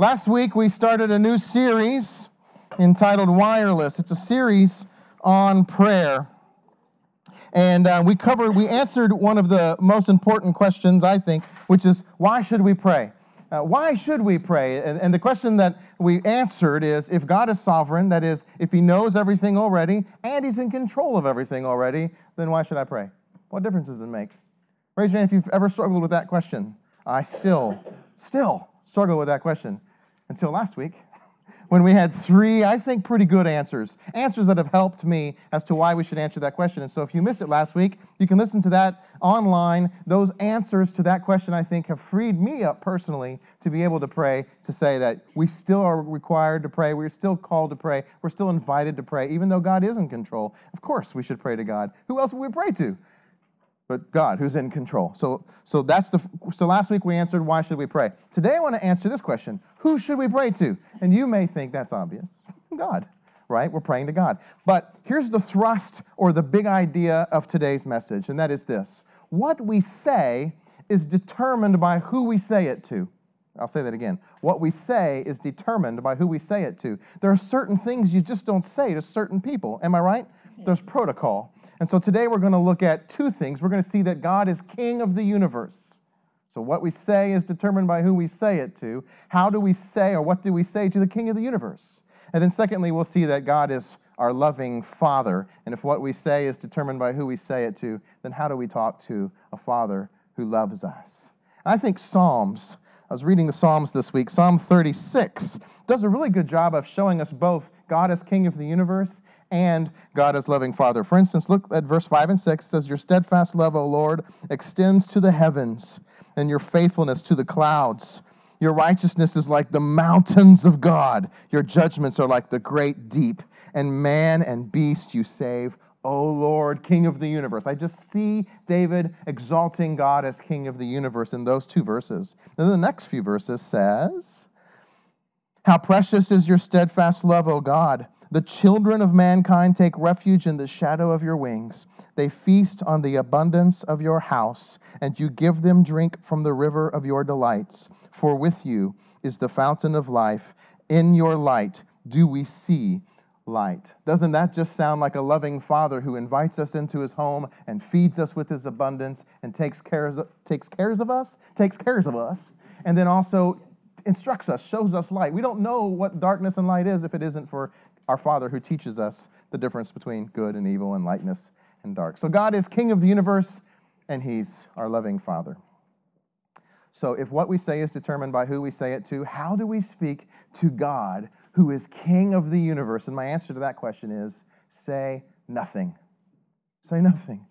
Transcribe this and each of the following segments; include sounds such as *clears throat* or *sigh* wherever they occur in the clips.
Last week we started a new series entitled Wireless. It's a series on prayer. And uh, we covered, we answered one of the most important questions, I think, which is why should we pray? Uh, why should we pray? And, and the question that we answered is if God is sovereign, that is, if He knows everything already and He's in control of everything already, then why should I pray? What difference does it make? Raise your hand if you've ever struggled with that question. I still, still struggle with that question until last week *laughs* when we had three, I think, pretty good answers. Answers that have helped me as to why we should answer that question. And so if you missed it last week, you can listen to that online. Those answers to that question, I think, have freed me up personally to be able to pray, to say that we still are required to pray. We're still called to pray. We're still invited to pray, even though God is in control. Of course, we should pray to God. Who else would we pray to? But God who's in control. So, so that's the so last week we answered why should we pray. Today I want to answer this question: Who should we pray to? And you may think that's obvious. God, right? We're praying to God. But here's the thrust or the big idea of today's message, and that is this: What we say is determined by who we say it to. I'll say that again. What we say is determined by who we say it to. There are certain things you just don't say to certain people. Am I right? There's protocol. And so today we're going to look at two things. We're going to see that God is king of the universe. So what we say is determined by who we say it to. How do we say or what do we say to the king of the universe? And then secondly, we'll see that God is our loving father. And if what we say is determined by who we say it to, then how do we talk to a father who loves us? I think Psalms I was reading the Psalms this week. Psalm 36 does a really good job of showing us both God as King of the universe and God as loving Father. For instance, look at verse 5 and 6. It says, Your steadfast love, O Lord, extends to the heavens, and your faithfulness to the clouds. Your righteousness is like the mountains of God. Your judgments are like the great deep. And man and beast you save O Lord, King of the universe. I just see David exalting God as King of the universe in those two verses. Then the next few verses says, How precious is your steadfast love, O God. The children of mankind take refuge in the shadow of your wings. They feast on the abundance of your house, and you give them drink from the river of your delights. For with you is the fountain of life. In your light do we see light. Doesn't that just sound like a loving father who invites us into his home and feeds us with his abundance and takes cares, takes cares of us, takes cares of us, and then also instructs us, shows us light. We don't know what darkness and light is if it isn't for our Father who teaches us the difference between good and evil and lightness and dark. So God is King of the universe and He's our loving Father. So if what we say is determined by who we say it to, how do we speak to God who is king of the universe? And my answer to that question is say nothing. Say nothing.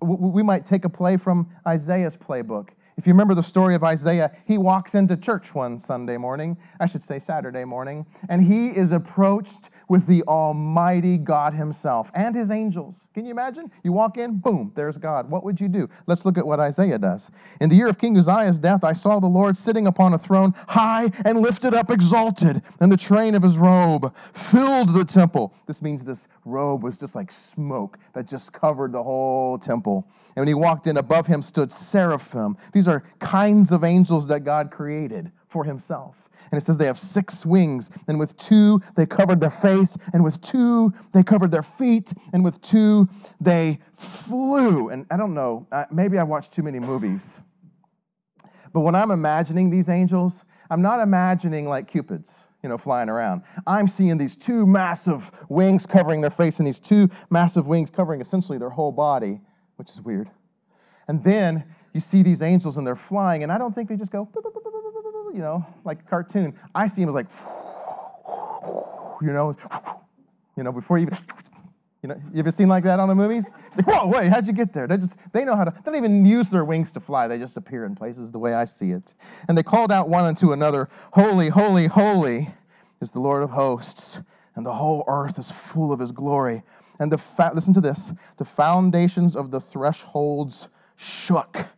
We might take a play from Isaiah's playbook if you remember the story of Isaiah, he walks into church one Sunday morning, I should say Saturday morning, and he is approached with the Almighty God Himself and His angels. Can you imagine? You walk in, boom, there's God. What would you do? Let's look at what Isaiah does. In the year of King Uzziah's death, I saw the Lord sitting upon a throne, high and lifted up, exalted, and the train of His robe filled the temple. This means this robe was just like smoke that just covered the whole temple. And when he walked in, above him stood seraphim. These are kinds of angels that God created for himself. And it says they have six wings, and with two they covered their face, and with two they covered their feet, and with two they flew. And I don't know, maybe I watched too many movies. But when I'm imagining these angels, I'm not imagining like Cupids you know, flying around. I'm seeing these two massive wings covering their face and these two massive wings covering essentially their whole body which is weird. And then you see these angels and they're flying, and I don't think they just go, you know, like a cartoon. I see them as like, you know, you know, before you even, you know, you ever seen like that on the movies? It's like, whoa, wait, how'd you get there? They just, they know how to, they don't even use their wings to fly. They just appear in places the way I see it. And they called out one unto another, Holy, holy, holy is the Lord of hosts, and the whole earth is full of his glory. And the fa- listen to this the foundations of the thresholds shook.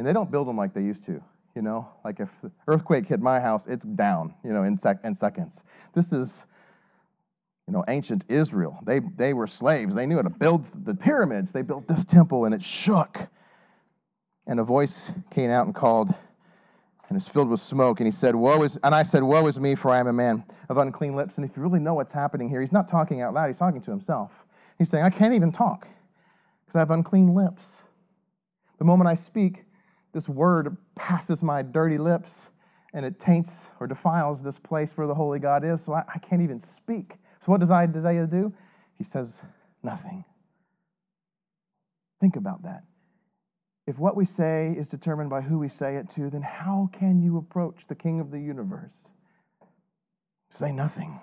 And they don't build them like they used to. You know, like if earthquake hit my house, it's down, you know, in, sec- in seconds. This is, you know, ancient Israel. They, they were slaves. They knew how to build the pyramids. They built this temple and it shook. And a voice came out and called, and is filled with smoke. And he said, Woe is, and I said, Woe is me, for I am a man of unclean lips. And if you really know what's happening here, he's not talking out loud, he's talking to himself. He's saying, I can't even talk because I have unclean lips. The moment I speak, this word passes my dirty lips and it taints or defiles this place where the holy God is, so I, I can't even speak. So, what does Isaiah do? He says, Nothing. Think about that. If what we say is determined by who we say it to, then how can you approach the King of the universe? Say nothing.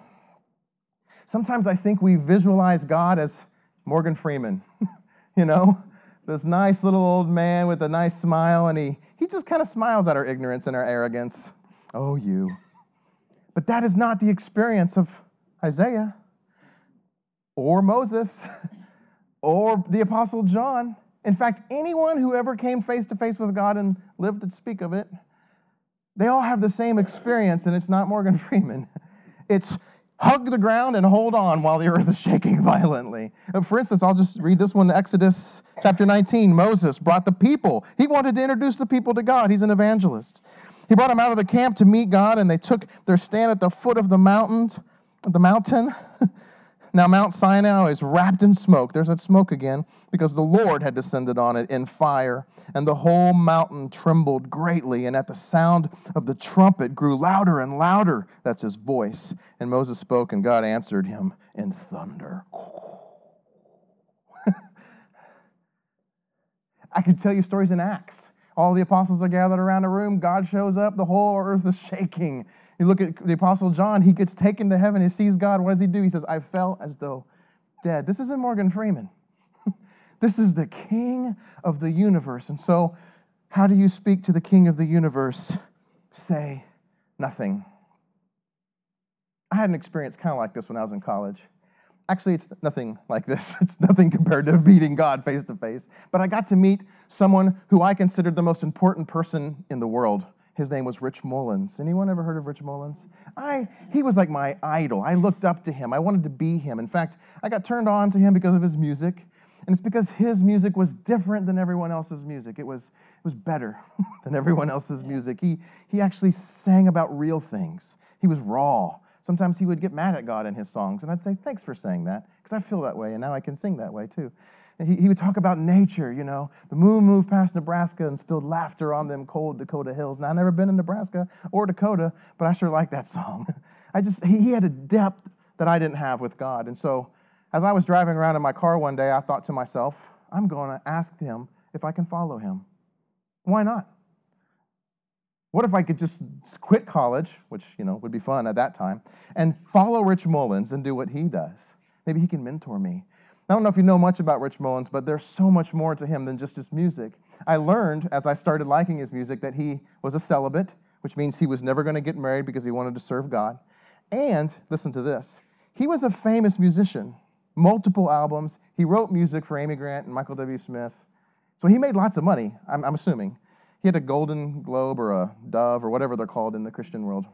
Sometimes I think we visualize God as Morgan Freeman, *laughs* you know, this nice little old man with a nice smile, and he, he just kind of smiles at our ignorance and our arrogance. Oh, you. But that is not the experience of Isaiah or Moses *laughs* or the Apostle John. In fact, anyone who ever came face to face with God and lived to speak of it, they all have the same experience, and it's not Morgan *laughs* Freeman. It's hug the ground and hold on while the earth is shaking *laughs* violently. Uh, for instance, I'll just read this one Exodus chapter 19. Moses brought the people. He wanted to introduce the people to God. He's an evangelist. He brought them out of the camp to meet God, and they took their stand at the foot of the mountain. The mountain. *laughs* Now, Mount Sinai is wrapped in smoke. There's that smoke again, because the Lord had descended on it in fire, and the whole mountain trembled greatly. And at the sound of the trumpet grew louder and louder. That's his voice. And Moses spoke, and God answered him in thunder. *laughs* I could tell you stories in Acts. All the apostles are gathered around a room. God shows up. The whole earth is shaking. You look at the Apostle John, he gets taken to heaven, he sees God. What does he do? He says, I fell as though dead. This isn't Morgan Freeman. *laughs* this is the King of the universe. And so, how do you speak to the King of the universe? Say nothing. I had an experience kind of like this when I was in college. Actually, it's nothing like this. *laughs* It's nothing compared to meeting God face to face. But I got to meet someone who I considered the most important person in the world. His name was Rich Mullins. Anyone ever heard of Rich Mullins? I, he was like my idol. I looked up to him. I wanted to be him. In fact, I got turned on to him because of his music. And it's because his music was different than everyone else's music. It was, it was better *laughs* than everyone else's music. He, he actually sang about real things. He was raw. Sometimes he would get mad at God in his songs, and I'd say, Thanks for saying that, because I feel that way, and now I can sing that way too. He, he would talk about nature, you know. The moon moved past Nebraska and spilled laughter on them cold Dakota hills. Now, I've never been in Nebraska or Dakota, but I sure like that song. *laughs* I just, he, he had a depth that I didn't have with God. And so, as I was driving around in my car one day, I thought to myself, I'm going to ask him if I can follow him. Why not? What if I could just quit college, which, you know, would be fun at that time, and follow Rich Mullins and do what he does? Maybe he can mentor me. I don't know if you know much about Rich Mullins, but there's so much more to him than just his music. I learned as I started liking his music that he was a celibate, which means he was never going to get married because he wanted to serve God. And listen to this he was a famous musician, multiple albums. He wrote music for Amy Grant and Michael W. Smith. So he made lots of money, I'm, I'm assuming. He had a Golden Globe or a Dove or whatever they're called in the Christian world.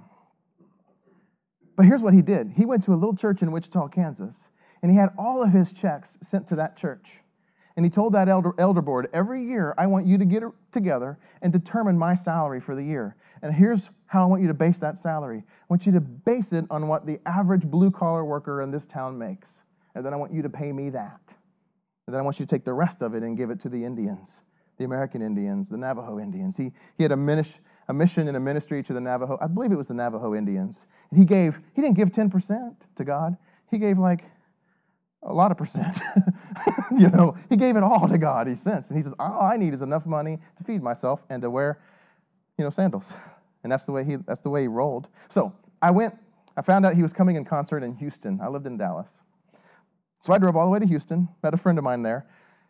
But here's what he did he went to a little church in Wichita, Kansas and he had all of his checks sent to that church. And he told that elder, elder board, every year I want you to get together and determine my salary for the year. And here's how I want you to base that salary. I want you to base it on what the average blue collar worker in this town makes. And then I want you to pay me that. And then I want you to take the rest of it and give it to the Indians, the American Indians, the Navajo Indians. He, he had a, minish, a mission and a ministry to the Navajo, I believe it was the Navajo Indians. And he gave, he didn't give 10% to God. He gave like a lot of percent. *laughs* you know, he gave it all to God, he sensed. And he says, All I need is enough money to feed myself and to wear, you know, sandals. And that's the way he that's the way he rolled. So I went, I found out he was coming in concert in Houston. I lived in Dallas. So I drove all the way to Houston, met a friend of mine there,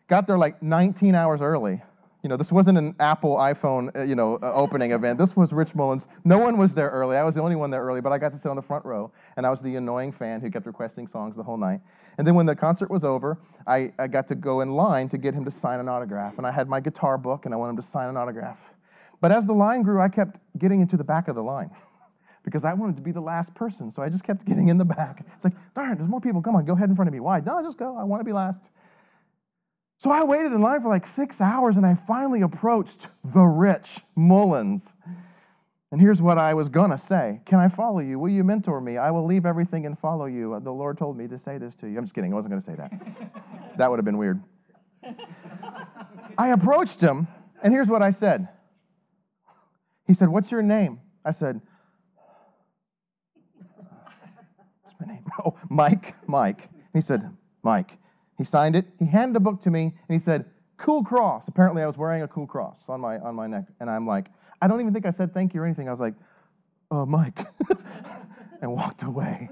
got there like 19 hours early you know, this wasn't an Apple iPhone, uh, you know, uh, opening event. This was Rich Mullins. No one was there early. I was the only one there early, but I got to sit on the front row, and I was the annoying fan who kept requesting songs the whole night. And then when the concert was over, I, I got to go in line to get him to sign an autograph, and I had my guitar book, and I wanted him to sign an autograph. But as the line grew, I kept getting into the back of the line *laughs* because I wanted to be the last person. So I just kept getting in the back. It's like, darn, there's more people. Come on, go ahead in front of me. Why? No, just go. I want to be last. So I waited in line for like six hours and I finally approached the rich Mullins. And here's what I was going to say Can I follow you? Will you mentor me? I will leave everything and follow you. The Lord told me to say this to you. I'm just kidding. I wasn't going to say that. *laughs* that would have been weird. I approached him, and here's what I said. He said, What's your name? I said, What's my name? *laughs* Oh, Mike, Mike. he said, Mike. He signed it. He handed a book to me, and he said, Cool cross. Apparently, I was wearing a cool cross on my, on my neck. And I'm like, I don't even think I said thank you or anything. I was like, uh, Mike, *laughs* and walked away.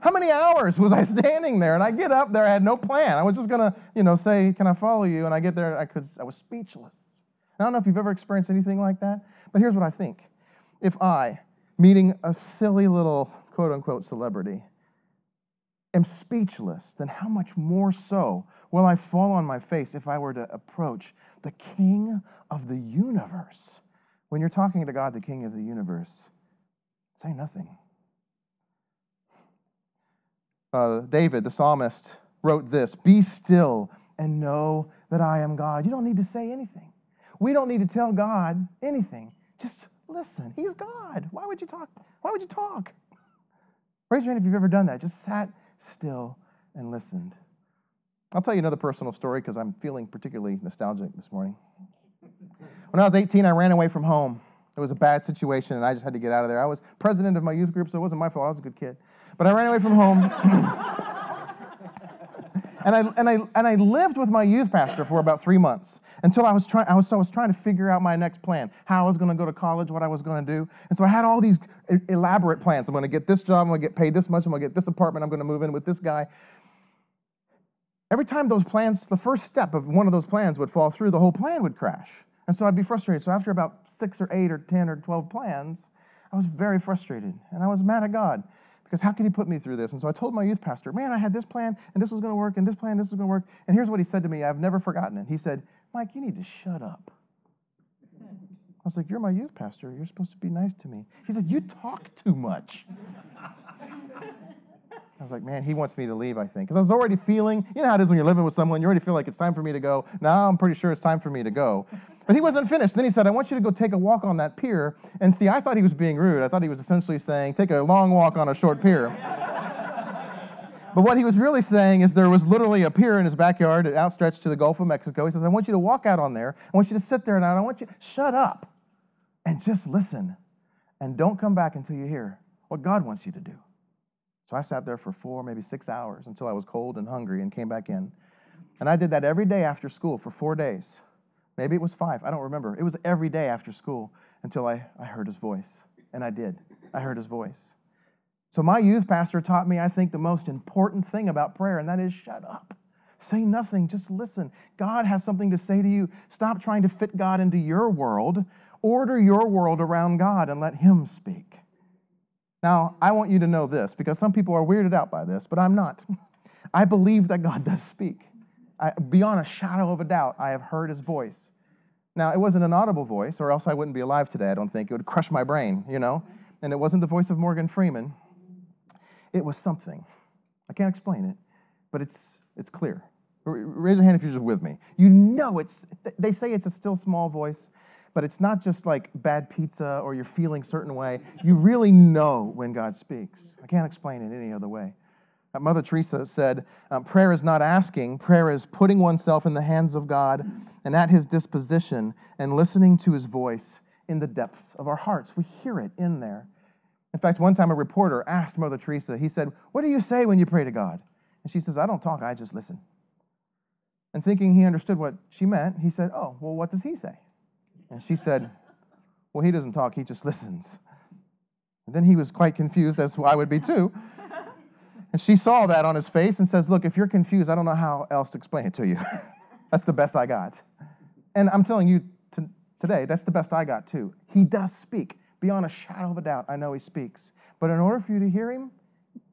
How many hours was I standing there? And I get up there, I had no plan. I was just gonna, you know, say, "Can I follow you?" And I get there, I could, I was speechless. I don't know if you've ever experienced anything like that, but here's what I think: if I, meeting a silly little quote unquote celebrity, am speechless, then how much more so will I fall on my face if I were to approach the King of the universe? When you're talking to God, the King of the universe, say nothing. Uh, David, the psalmist, wrote this Be still and know that I am God. You don't need to say anything. We don't need to tell God anything. Just listen. He's God. Why would you talk? Why would you talk? Raise your hand if you've ever done that. Just sat still and listened. I'll tell you another personal story because I'm feeling particularly nostalgic this morning. When I was 18, I ran away from home. It was a bad situation, and I just had to get out of there. I was president of my youth group, so it wasn't my fault. I was a good kid. But I ran away from home. *clears throat* and, I, and, I, and I lived with my youth pastor for about three months until I was, trying, I was, so I was trying to figure out my next plan, how I was going to go to college, what I was going to do. And so I had all these elaborate plans. I'm going to get this job, I'm going to get paid this much, I'm going to get this apartment, I'm going to move in with this guy. Every time those plans, the first step of one of those plans would fall through, the whole plan would crash. And so I'd be frustrated. So after about six or eight or 10 or 12 plans, I was very frustrated and I was mad at God because how could he put me through this? And so I told my youth pastor, man, I had this plan and this was going to work and this plan, this was going to work. And here's what he said to me. I've never forgotten it. He said, Mike, you need to shut up. I was like, you're my youth pastor. You're supposed to be nice to me. He said, you talk too much. *laughs* I was like, man, he wants me to leave, I think. Because I was already feeling, you know how it is when you're living with someone, you already feel like it's time for me to go. Now I'm pretty sure it's time for me to go. But he wasn't finished. Then he said, I want you to go take a walk on that pier. And see, I thought he was being rude. I thought he was essentially saying, take a long walk on a short pier. but what he was really saying is there was literally a pier in his backyard outstretched to the Gulf of Mexico. He says, I want you to walk out on there. I want you to sit there and I want you, shut up and just listen. And don't come back until you hear what God wants you to do. So I sat there for four, maybe six hours until I was cold and hungry and came back in. And I did that every day after school for four days. Maybe it was five, I don't remember. It was every day after school until I, I heard his voice. And I did. I heard his voice. So my youth pastor taught me, I think, the most important thing about prayer, and that is shut up. Say nothing, just listen. God has something to say to you. Stop trying to fit God into your world. Order your world around God and let Him speak. Now, I want you to know this because some people are weirded out by this, but I'm not. *laughs* I believe that God does speak. I, beyond a shadow of a doubt, I have heard his voice. Now, it wasn't an audible voice, or else I wouldn't be alive today, I don't think. It would crush my brain, you know? And it wasn't the voice of Morgan Freeman. It was something. I can't explain it, but it's, it's clear. Raise your hand if you're just with me. You know it's, they say it's a still small voice, but it's not just like bad pizza or you're feeling a certain way. You really know when God speaks. I can't explain it any other way. Uh, Mother Teresa said, um, Prayer is not asking, prayer is putting oneself in the hands of God and at His disposition and listening to His voice in the depths of our hearts. We hear it in there. In fact, one time a reporter asked Mother Teresa, he said, What do you say when you pray to God? And she says, I don't talk, I just listen. And thinking he understood what she meant, he said, Oh, well, what does he say? And she said, Well, he doesn't talk, he just listens. And then he was quite confused, as I would be too. And she saw that on his face and says, Look, if you're confused, I don't know how else to explain it to you. *laughs* that's the best I got. And I'm telling you t- today, that's the best I got too. He does speak. Beyond a shadow of a doubt, I know he speaks. But in order for you to hear him,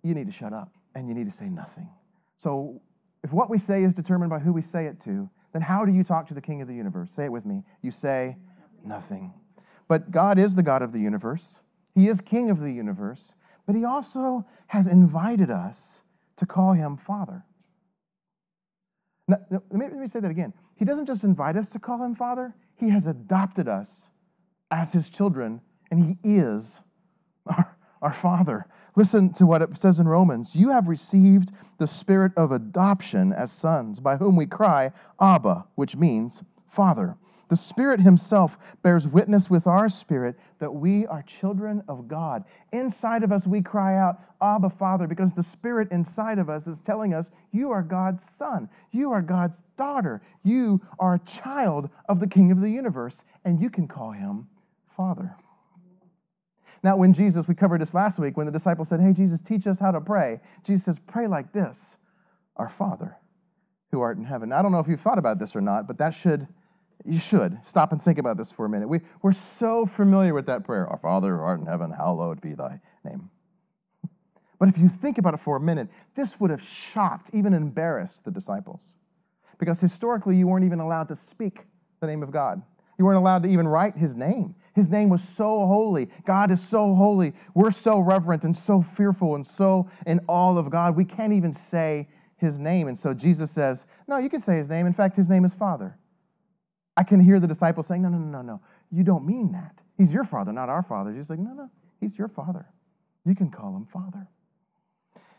you need to shut up and you need to say nothing. So if what we say is determined by who we say it to, then how do you talk to the king of the universe? Say it with me. You say, nothing. But God is the God of the universe, He is King of the universe, but He also has invited us to call Him Father. Now, let, me, say that again. He doesn't just invite us to call Him Father, He has adopted us as his children, and he is *laughs* our, our Father. Listen to what it says in Romans. You have received the spirit of adoption as sons, by whom we cry, Abba, which means Father. The Spirit Himself bears witness with our spirit that we are children of God. Inside of us, we cry out, Abba, Father, because the Spirit inside of us is telling us, You are God's son. You are God's daughter. You are a child of the King of the universe, and you can call Him Father. Now, when Jesus, we covered this last week, when the disciples said, Hey, Jesus, teach us how to pray, Jesus says, Pray like this Our Father who art in heaven. Now, I don't know if you've thought about this or not, but that should you should stop and think about this for a minute. We, we're so familiar with that prayer Our Father who art in heaven, hallowed be thy name. *laughs* But if you think about it for a minute, this would have shocked, even embarrassed the disciples. Because historically, you weren't even allowed to speak the name of God. You weren't allowed to even write his name. His name was so holy. God is so holy. We're so reverent and so fearful and so in awe of God. We can't even say his name. And so Jesus says, No, you can say his name. In fact, his name is Father. I can hear the disciples saying, No, no, no, no, no. You don't mean that. He's your father, not our father. Jesus like, No, no, he's your father. You can call him father.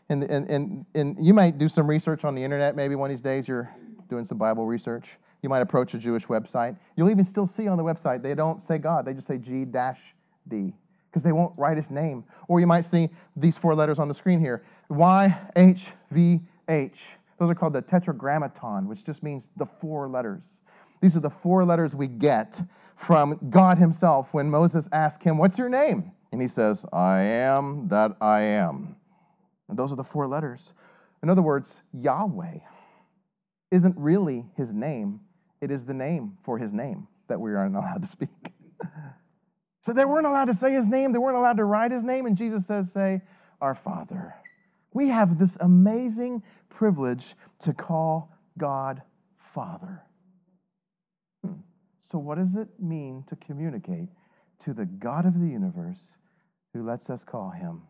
And, and, and, and you might do some research on the internet maybe one of these days. You're doing some Bible research. You might approach a Jewish website. You'll even still see on the website, they don't say God, they just say G D because they won't write his name. Or you might see these four letters on the screen here Y H V H. Those are called the tetragrammaton, which just means the four letters. These are the four letters we get from God Himself when Moses asked him, What's your name? And he says, I am that I am. And those are the four letters. In other words, Yahweh isn't really His name, it is the name for His name that we aren't *laughs* allowed to speak. so they weren't allowed to say His name, they weren't allowed to write His name, and Jesus says, Say, Our Father. We have this amazing privilege to call God Father. Hmm. So, what does it mean to communicate to the God of the universe who lets us call him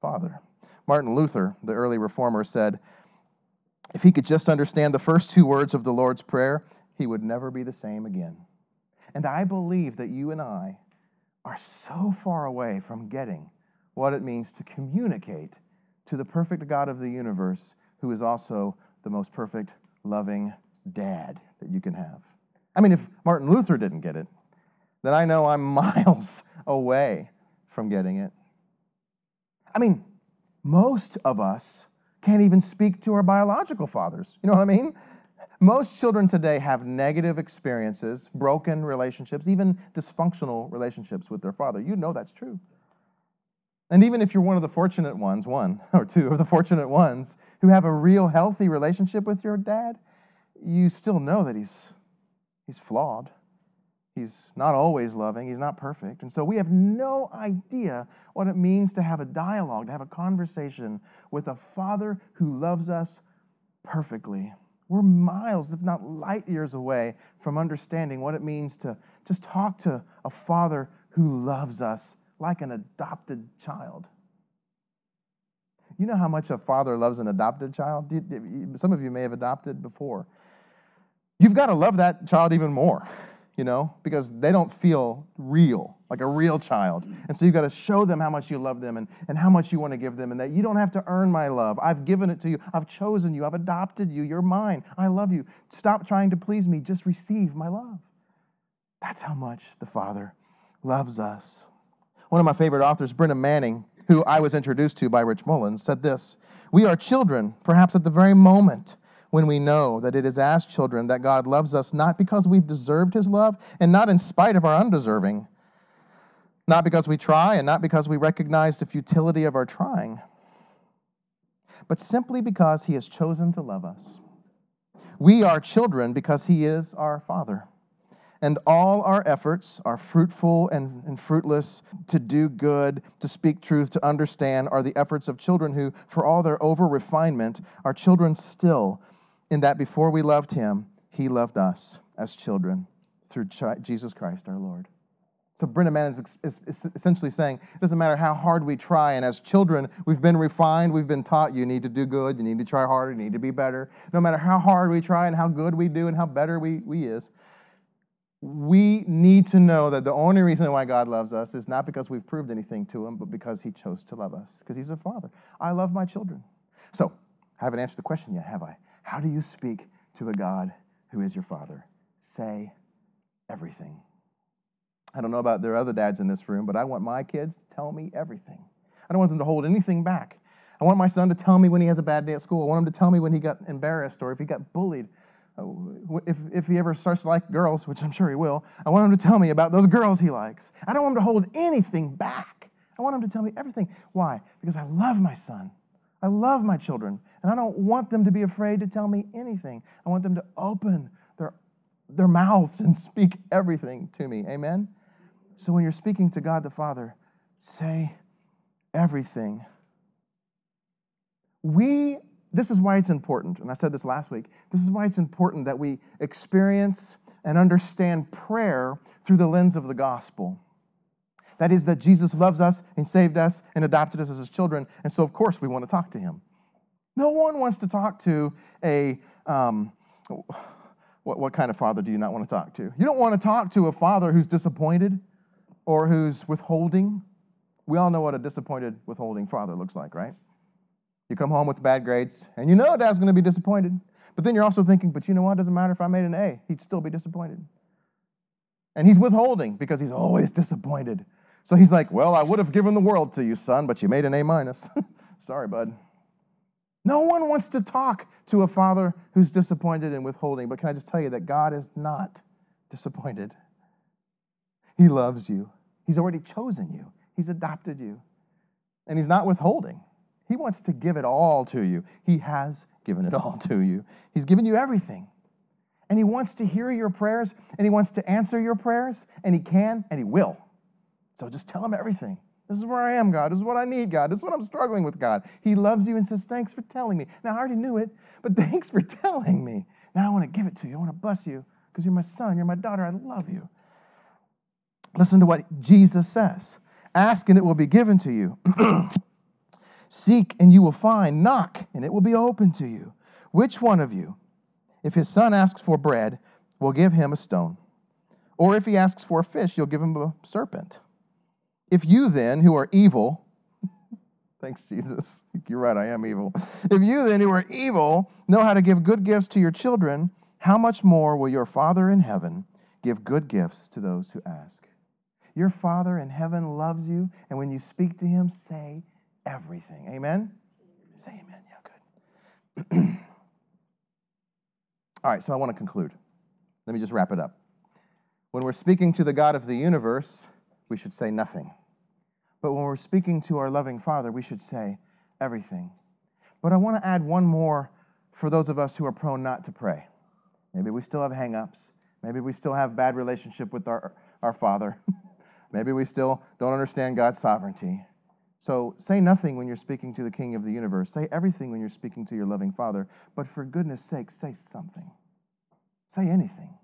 Father? Martin Luther, the early reformer, said, if he could just understand the first two words of the Lord's Prayer, he would never be the same again. And I believe that you and I are so far away from getting what it means to communicate to the perfect God of the universe, who is also the most perfect, loving dad that you can have. I mean, if Martin Luther didn't get it, then I know I'm *laughs* miles away from getting it. I mean, most of us can't even speak to our biological fathers. You know what I mean? Most children today have negative experiences, broken relationships, even dysfunctional relationships with their father. You know that's true. And even if you're one of the fortunate ones, one or two of the fortunate ones who have a real healthy relationship with your dad, you still know that he's He's flawed. He's not always loving. He's not perfect. And so we have no idea what it means to have a dialogue, to have a conversation with a Father who loves us perfectly. We're miles, if not light years away from understanding what it means to just talk to a Father who loves us like an adopted child. You know how much a father loves an adopted child? Some of you may have adopted before you've got to love that child even more, you know, because they don't feel real, like a real child. And so you've got to show them how much you love them and, and how much you want to give them, and that you don't have to earn my love. I've given it to you. I've chosen you. I've adopted you. You're mine. I love you. Stop trying to please me. Just receive my love. That's how much the Father loves us. One of my favorite authors, Brennan Manning, who I was introduced to by Rich Mullins, said this We are children, perhaps at the very moment when we know that it is as children that God loves us not because we've deserved his love and not in spite of our undeserving, not because we try and not because we recognize the futility of our trying, but simply because he has chosen to love us. We are children because he is our Father. And all our efforts are fruitful and, and, fruitless to do good, to speak truth, to understand, are the efforts of children who, for all their over refinement, are children still in that before we loved him, he loved us as children through Jesus Christ our Lord. So Brennan Manning is, is, is, essentially saying it doesn't matter how hard we try, and as children, we've been refined, we've been taught you need to do good, you need to try harder, you need to be better. No matter how hard we try and how good we do and how better we, we is, we need to know that the only reason why God loves us is not because we've proved anything to Him, but because He chose to love us, because He's a Father. I love my children. So, I haven't answered the question yet, have I? How do you speak to a God who is your Father? Say everything. I don't know about there are other dads in this room, but I want my kids to tell me everything. I don't want them to hold anything back. I want my son to tell me when he has a bad day at school. I want him to tell me when he got embarrassed or if he got bullied. Uh, if, if he ever starts to like girls, which I'm sure he will, I want him to tell me about those girls he likes. I don't want him to hold anything back. I want him to tell me everything. Why? Because I love my son. I love my children, and I don't want them to be afraid to tell me anything. I want them to open their, their mouths and *laughs* speak everything to me. Amen? So when you're speaking to God the Father, say everything. We, this is why it's important, and I said this last week, this is why it's important that we experience and understand prayer through the lens of the gospel. That is, that Jesus loves us and saved us and adopted us as his children, and so of course we want to talk to him. No one wants to talk to a, um, what, what kind of father do you not want to talk to? You don't want to talk to a father who's disappointed or who's withholding. We all know what a disappointed, withholding father looks like, right? You come home with bad grades, and you know dad's going to be disappointed. But then you're also thinking, but you know what? It doesn't matter if I made an A, he'd still be disappointed. And he's withholding because he's always disappointed. So he's like, Well, I would have given the world to you, son, but you made an A minus. *laughs* Sorry, bud. No one wants to talk to a father who's disappointed and withholding, but can I just tell you that God is not disappointed? He loves you. He's already chosen you, He's adopted you. And He's not withholding. He wants to give it all to you. He has given it *laughs* all to you. He's given you everything. And He wants to hear your prayers, and He wants to answer your prayers, and He can, and He will. So just tell Him everything. This is where I am, God. This is what I need, God. This is what I'm struggling with, God. He loves you and says, Thanks for telling me. Now, I already knew it, but *laughs* thanks for telling me. Now I want to give it to you. I want to bless you because you're my son, you're my daughter. I love you. Listen to what Jesus says Ask and it will be given to you. *clears throat* Seek and you will find. Knock and it will be open to you. Which one of you, if his son asks for bread, will give him a stone? Or if he asks for a fish, you'll give him a serpent? If you then, who are evil, *laughs* thanks, Jesus, you're right, I am evil. If you then, who are evil, know how to give good gifts to your children, how much more will your Father in heaven give good gifts to those who ask? Your Father in heaven loves you, and when you speak to him, say everything. Amen? Say amen. Yeah, good. *clears throat* All right, so I want to conclude. Let me just wrap it up. When we're speaking to the God of the universe, we should say nothing. But when we're speaking to our loving Father, we should say everything. But I want to add one more for those of us who are prone not to pray. Maybe we still have hangups. Maybe we still have bad relationship with our, our Father. *laughs* Maybe we still don't understand God's sovereignty. So say nothing when you're speaking to the King of the universe. Say everything when you're speaking to your loving Father. But for goodness sake, say something. Say anything.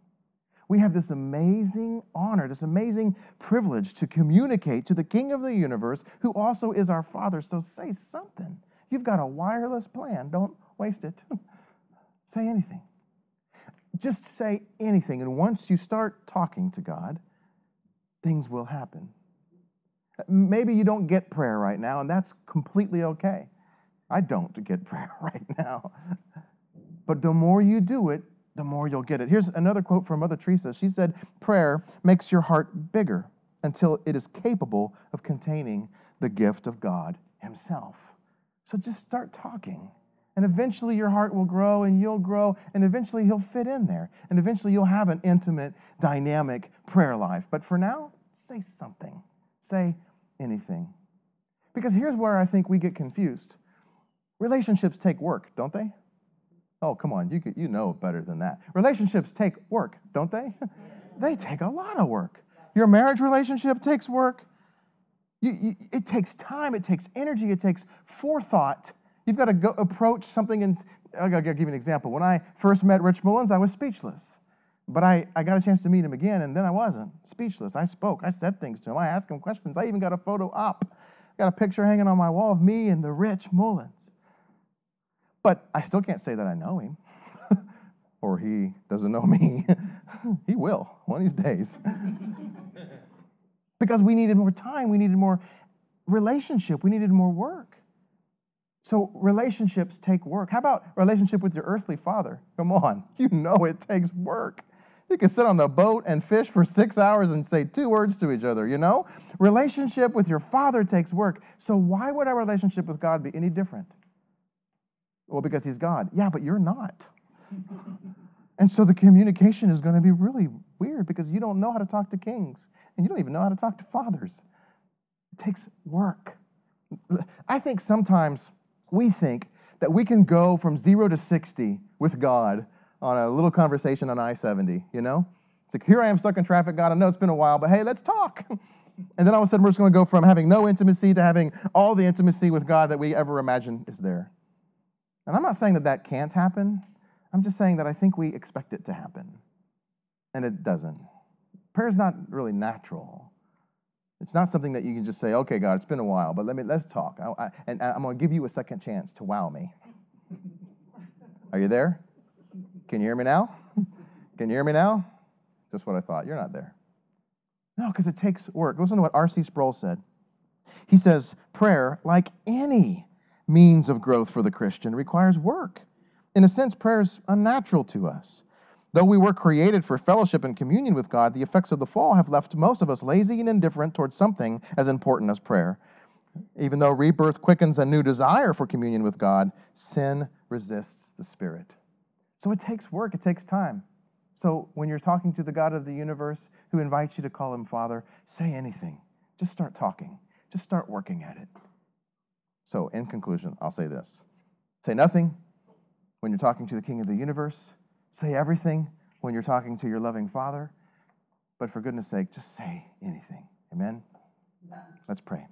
We have this amazing honor, this amazing privilege to communicate to the King of the universe, who also is our Father. So say something. You've got a wireless plan. Don't waste it. *laughs* say anything. Just say anything. And once you start talking to God, things will happen. Maybe you don't get prayer right now, and that's completely okay. I don't get *laughs* prayer right now. But the more you do it, the more you'll get it. Here's another quote from Mother Teresa. She said, Prayer makes your heart bigger until it is capable of containing the gift of God Himself. So just start talking. And eventually your heart will grow and you'll grow, and eventually he'll fit in there. And eventually you'll have an intimate, dynamic prayer life. But for now, say something. Say anything. Because here's where I think we get confused relationships take work, don't they? Oh, come on, you, you know better than that. Relationships take work, don't they? *laughs* they take a lot of work. Your marriage relationship takes work. You, you, it takes time, it takes energy, it takes forethought You've got to go approach something, and I'll give you an example. When I first met Rich Mullins, I was speechless. But I, I got a chance to meet him again, and then I wasn't speechless. I spoke. I said things to him. I asked him questions. I even got a photo op. I got a picture hanging on my wall of me and the Rich Mullins. But I still can't say that I know him. *laughs* or he doesn't know me. *laughs* he will one of these days. *laughs* because we needed more time, we needed more relationship, we needed more work. So relationships take work. How about relationship with your earthly father? Come on, *laughs* you know it takes work. You can sit on the boat and fish for six hours and say two words to each other, you know? Relationship with your father takes work. So why would our relationship with God be any different? Well, because he's God. Yeah, but you're not. *laughs* and so the communication is going to be really weird because you don't know how to talk to kings and you don't even know how to talk to fathers. It takes work. I think sometimes we think that we can go from zero to 60 with God on a little conversation on I 70, you know? It's like, here I am stuck in traffic, God. I know it's been a while, but hey, let's talk. *laughs* And then all of a sudden, we're just going to go from having no intimacy to having all the intimacy with God that we ever imagine is there. And I'm not saying that that can't happen. I'm just saying that I think we expect it to happen. And it doesn't. Prayer is not really natural. It's not something that you can just say, okay, God, it's been a while, but let me, let's talk. I, I, and I'm going to give you a second chance to wow me. Are you there? Can you hear me now? *laughs* Can you hear me now? Just what I thought. You're not there. No, because it takes work. Listen to what R.C. Sproul said. He says, prayer, like any means of growth for the Christian, requires work. In a sense, prayer is unnatural to us. Though we were created for fellowship and communion with God, the effects of the fall have left most of us lazy and indifferent towards something as important as prayer. Even though rebirth quickens a new desire for communion with God, sin resists the Spirit. So it takes work, it takes time. So when you're talking to the God of the universe who invites you to call him Father, say anything. Just start talking, just start working at it. So, in conclusion, I'll say this say nothing when you're talking to the King of the universe, say everything when you're talking to your loving Father, but for goodness sake, just say anything. Amen? Let's pray.